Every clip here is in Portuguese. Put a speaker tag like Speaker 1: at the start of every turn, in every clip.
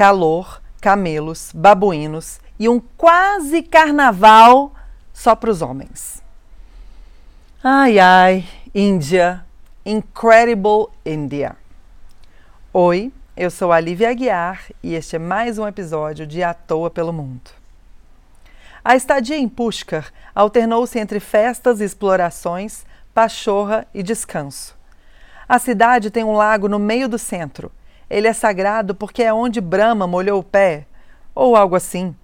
Speaker 1: calor, camelos, babuínos e um quase carnaval só para os homens. Ai, ai, Índia, Incredible India. Oi, eu sou a Lívia Aguiar e este é mais um episódio de À Toa pelo Mundo. A estadia em Pushkar alternou-se entre festas e explorações, pachorra e descanso. A cidade tem um lago no meio do centro. Ele é sagrado porque é onde Brahma molhou o pé, ou algo assim.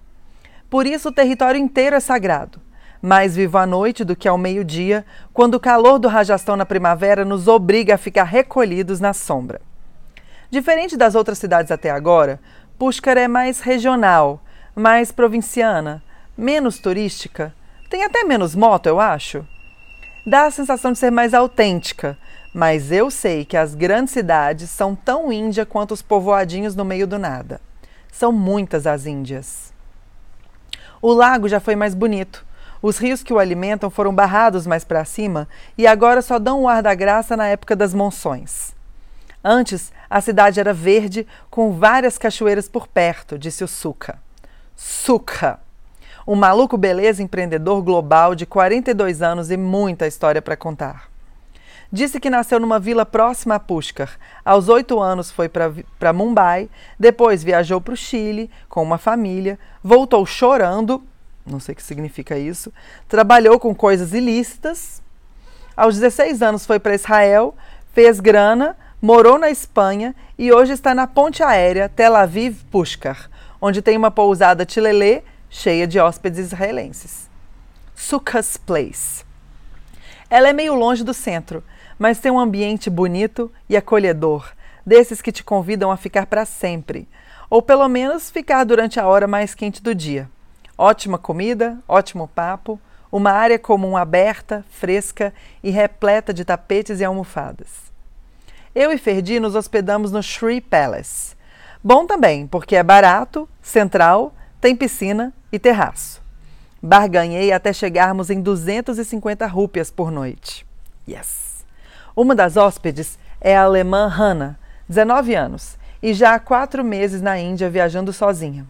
Speaker 1: Por isso o território inteiro é sagrado. Mais vivo à noite do que ao meio-dia, quando o calor do Rajastão na primavera nos obriga a ficar recolhidos na sombra. Diferente das outras cidades até agora, Pushkar é mais regional, mais provinciana, menos turística, tem até menos moto, eu acho. Dá a sensação de ser mais autêntica, mas eu sei que as grandes cidades são tão índia quanto os povoadinhos no meio do nada. São muitas as índias. O lago já foi mais bonito. Os rios que o alimentam foram barrados mais para cima e agora só dão o ar da graça na época das monções. Antes, a cidade era verde, com várias cachoeiras por perto, disse o Suca. Suca! Um maluco beleza empreendedor global de 42 anos e muita história para contar. Disse que nasceu numa vila próxima a Pushkar. Aos oito anos foi para Mumbai, depois viajou para o Chile com uma família, voltou chorando, não sei o que significa isso, trabalhou com coisas ilícitas. Aos 16 anos foi para Israel, fez grana, morou na Espanha e hoje está na ponte aérea Tel Aviv-Pushkar, onde tem uma pousada tilelê cheia de hóspedes israelenses. Sukkah's Place. Ela é meio longe do centro, mas tem um ambiente bonito e acolhedor, desses que te convidam a ficar para sempre, ou pelo menos ficar durante a hora mais quente do dia. Ótima comida, ótimo papo, uma área comum aberta, fresca e repleta de tapetes e almofadas. Eu e Ferdi nos hospedamos no Shree Palace. Bom também, porque é barato, central, tem piscina e terraço. Barganhei até chegarmos em 250 rúpias por noite. Yes! Uma das hóspedes é a alemã Hannah, 19 anos, e já há quatro meses na Índia viajando sozinha.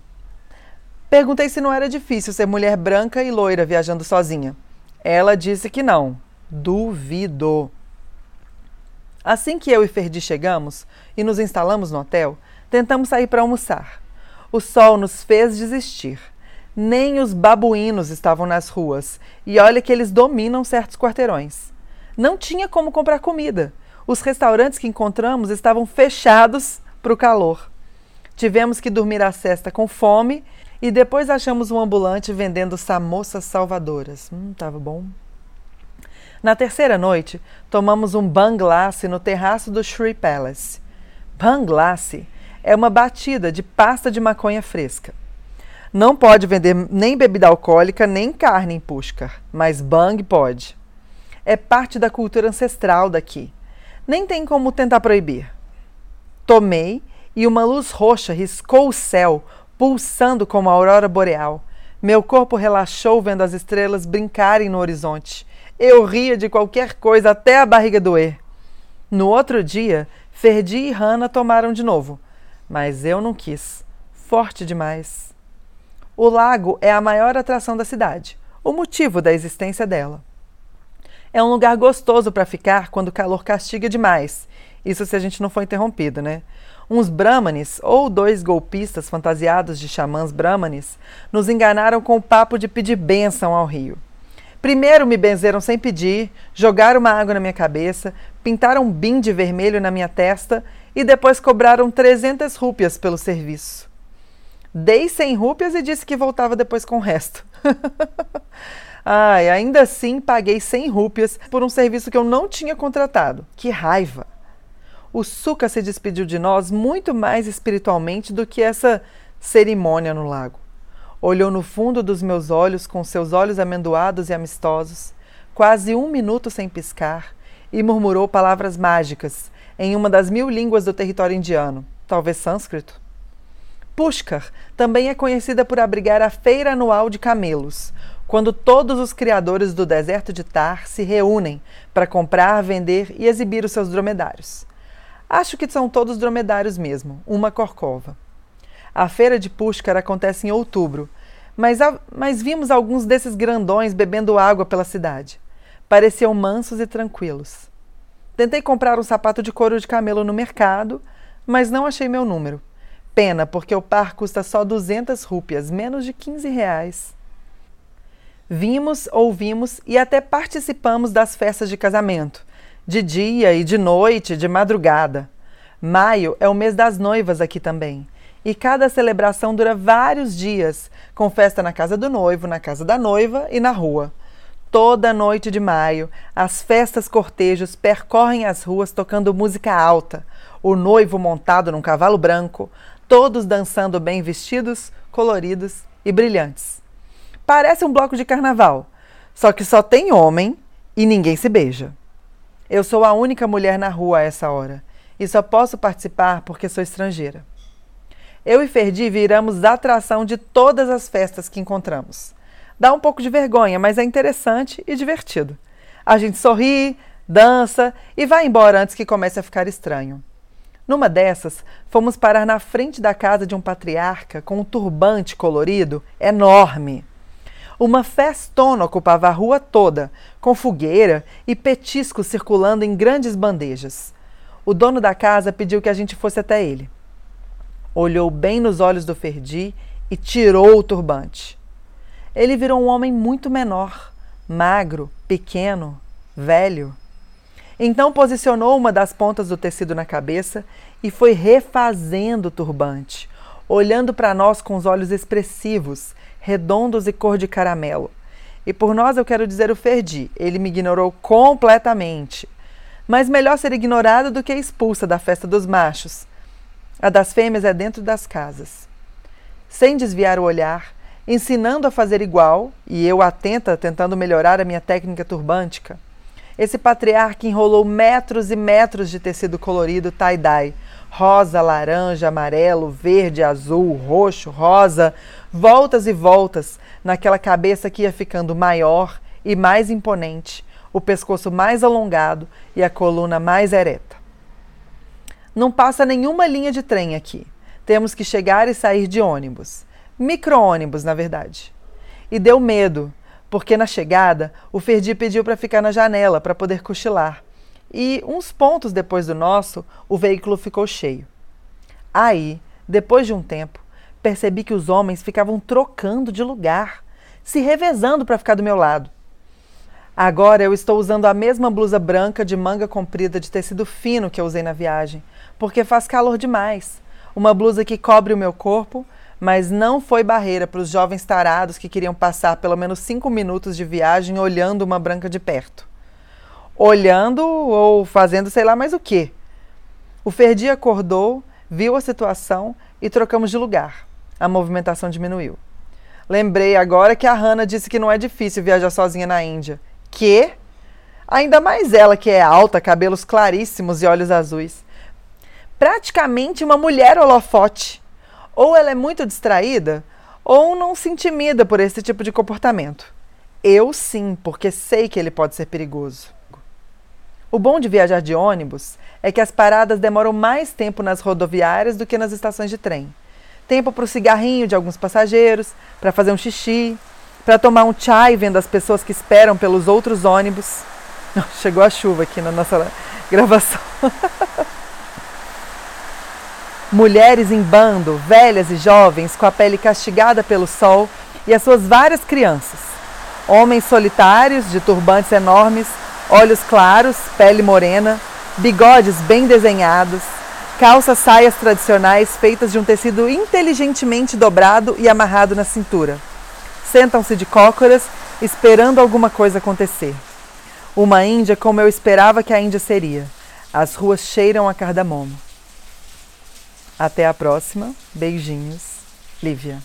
Speaker 1: Perguntei se não era difícil ser mulher branca e loira viajando sozinha. Ela disse que não. Duvidou. Assim que eu e Ferdi chegamos e nos instalamos no hotel, tentamos sair para almoçar. O sol nos fez desistir. Nem os babuínos estavam nas ruas, e olha que eles dominam certos quarteirões. Não tinha como comprar comida. Os restaurantes que encontramos estavam fechados para o calor. Tivemos que dormir a cesta com fome e depois achamos um ambulante vendendo samosas salvadoras. Hum, tava bom. Na terceira noite, tomamos um banglace no terraço do Shree Palace. Banglace é uma batida de pasta de maconha fresca. Não pode vender nem bebida alcoólica nem carne em Pushkar, mas bang pode. É parte da cultura ancestral daqui. Nem tem como tentar proibir. Tomei e uma luz roxa riscou o céu, pulsando como a aurora boreal. Meu corpo relaxou vendo as estrelas brincarem no horizonte. Eu ria de qualquer coisa até a barriga doer. No outro dia, Ferdi e Hannah tomaram de novo mas eu não quis. Forte demais. O lago é a maior atração da cidade, o motivo da existência dela. É um lugar gostoso para ficar quando o calor castiga demais. Isso se a gente não for interrompido, né? Uns brahmanes, ou dois golpistas fantasiados de xamãs brahmanes, nos enganaram com o papo de pedir bênção ao rio. Primeiro me benzeram sem pedir, jogaram uma água na minha cabeça, pintaram um bim de vermelho na minha testa e depois cobraram 300 rúpias pelo serviço. Dei 100 rúpias e disse que voltava depois com o resto. Ai, ainda assim paguei 100 rúpias por um serviço que eu não tinha contratado. Que raiva! O Suca se despediu de nós muito mais espiritualmente do que essa cerimônia no lago. Olhou no fundo dos meus olhos com seus olhos amendoados e amistosos, quase um minuto sem piscar, e murmurou palavras mágicas em uma das mil línguas do território indiano, talvez sânscrito. Pushkar também é conhecida por abrigar a feira anual de camelos, quando todos os criadores do deserto de Tar se reúnem para comprar, vender e exibir os seus dromedários. Acho que são todos dromedários mesmo, uma corcova. A feira de Pushkar acontece em outubro, mas, mas vimos alguns desses grandões bebendo água pela cidade. Pareciam mansos e tranquilos. Tentei comprar um sapato de couro de camelo no mercado, mas não achei meu número. Pena, porque o par custa só 200 rúpias, menos de 15 reais. Vimos, ouvimos e até participamos das festas de casamento, de dia e de noite, de madrugada. Maio é o mês das noivas aqui também. E cada celebração dura vários dias, com festa na casa do noivo, na casa da noiva e na rua. Toda noite de maio, as festas cortejos percorrem as ruas tocando música alta, o noivo montado num cavalo branco, todos dançando bem vestidos, coloridos e brilhantes. Parece um bloco de carnaval, só que só tem homem e ninguém se beija. Eu sou a única mulher na rua a essa hora e só posso participar porque sou estrangeira. Eu e Ferdi viramos atração de todas as festas que encontramos. Dá um pouco de vergonha, mas é interessante e divertido. A gente sorri, dança e vai embora antes que comece a ficar estranho. Numa dessas, fomos parar na frente da casa de um patriarca com um turbante colorido enorme. Uma festona ocupava a rua toda, com fogueira e petiscos circulando em grandes bandejas. O dono da casa pediu que a gente fosse até ele. Olhou bem nos olhos do Ferdi e tirou o turbante. Ele virou um homem muito menor, magro, pequeno, velho. Então posicionou uma das pontas do tecido na cabeça e foi refazendo o turbante, olhando para nós com os olhos expressivos, redondos e cor de caramelo. E por nós eu quero dizer o Ferdi, ele me ignorou completamente. Mas melhor ser ignorada do que expulsa da festa dos machos. A das fêmeas é dentro das casas. Sem desviar o olhar, ensinando a fazer igual, e eu atenta tentando melhorar a minha técnica turbântica, esse patriarca enrolou metros e metros de tecido colorido tie-dye, rosa, laranja, amarelo, verde, azul, roxo, rosa, voltas e voltas naquela cabeça que ia ficando maior e mais imponente, o pescoço mais alongado e a coluna mais ereta. Não passa nenhuma linha de trem aqui. Temos que chegar e sair de ônibus. Micro-ônibus, na verdade. E deu medo, porque na chegada o Ferdi pediu para ficar na janela para poder cochilar. E uns pontos depois do nosso, o veículo ficou cheio. Aí, depois de um tempo, percebi que os homens ficavam trocando de lugar, se revezando para ficar do meu lado. Agora eu estou usando a mesma blusa branca de manga comprida de tecido fino que eu usei na viagem, porque faz calor demais. Uma blusa que cobre o meu corpo, mas não foi barreira para os jovens tarados que queriam passar pelo menos cinco minutos de viagem olhando uma branca de perto. Olhando ou fazendo sei lá mais o que. O Ferdi acordou, viu a situação e trocamos de lugar a movimentação diminuiu. Lembrei agora que a Hannah disse que não é difícil viajar sozinha na Índia. Que? Ainda mais ela que é alta, cabelos claríssimos e olhos azuis. Praticamente uma mulher holofote. Ou ela é muito distraída, ou não se intimida por esse tipo de comportamento. Eu sim, porque sei que ele pode ser perigoso. O bom de viajar de ônibus é que as paradas demoram mais tempo nas rodoviárias do que nas estações de trem tempo para o cigarrinho de alguns passageiros, para fazer um xixi, para tomar um chai vendo as pessoas que esperam pelos outros ônibus. Chegou a chuva aqui na nossa gravação. Mulheres em bando, velhas e jovens, com a pele castigada pelo sol e as suas várias crianças. Homens solitários, de turbantes enormes, olhos claros, pele morena, bigodes bem desenhados, Calças saias tradicionais feitas de um tecido inteligentemente dobrado e amarrado na cintura. Sentam-se de cócoras, esperando alguma coisa acontecer. Uma Índia como eu esperava que a Índia seria. As ruas cheiram a cardamomo. Até a próxima. Beijinhos. Lívia.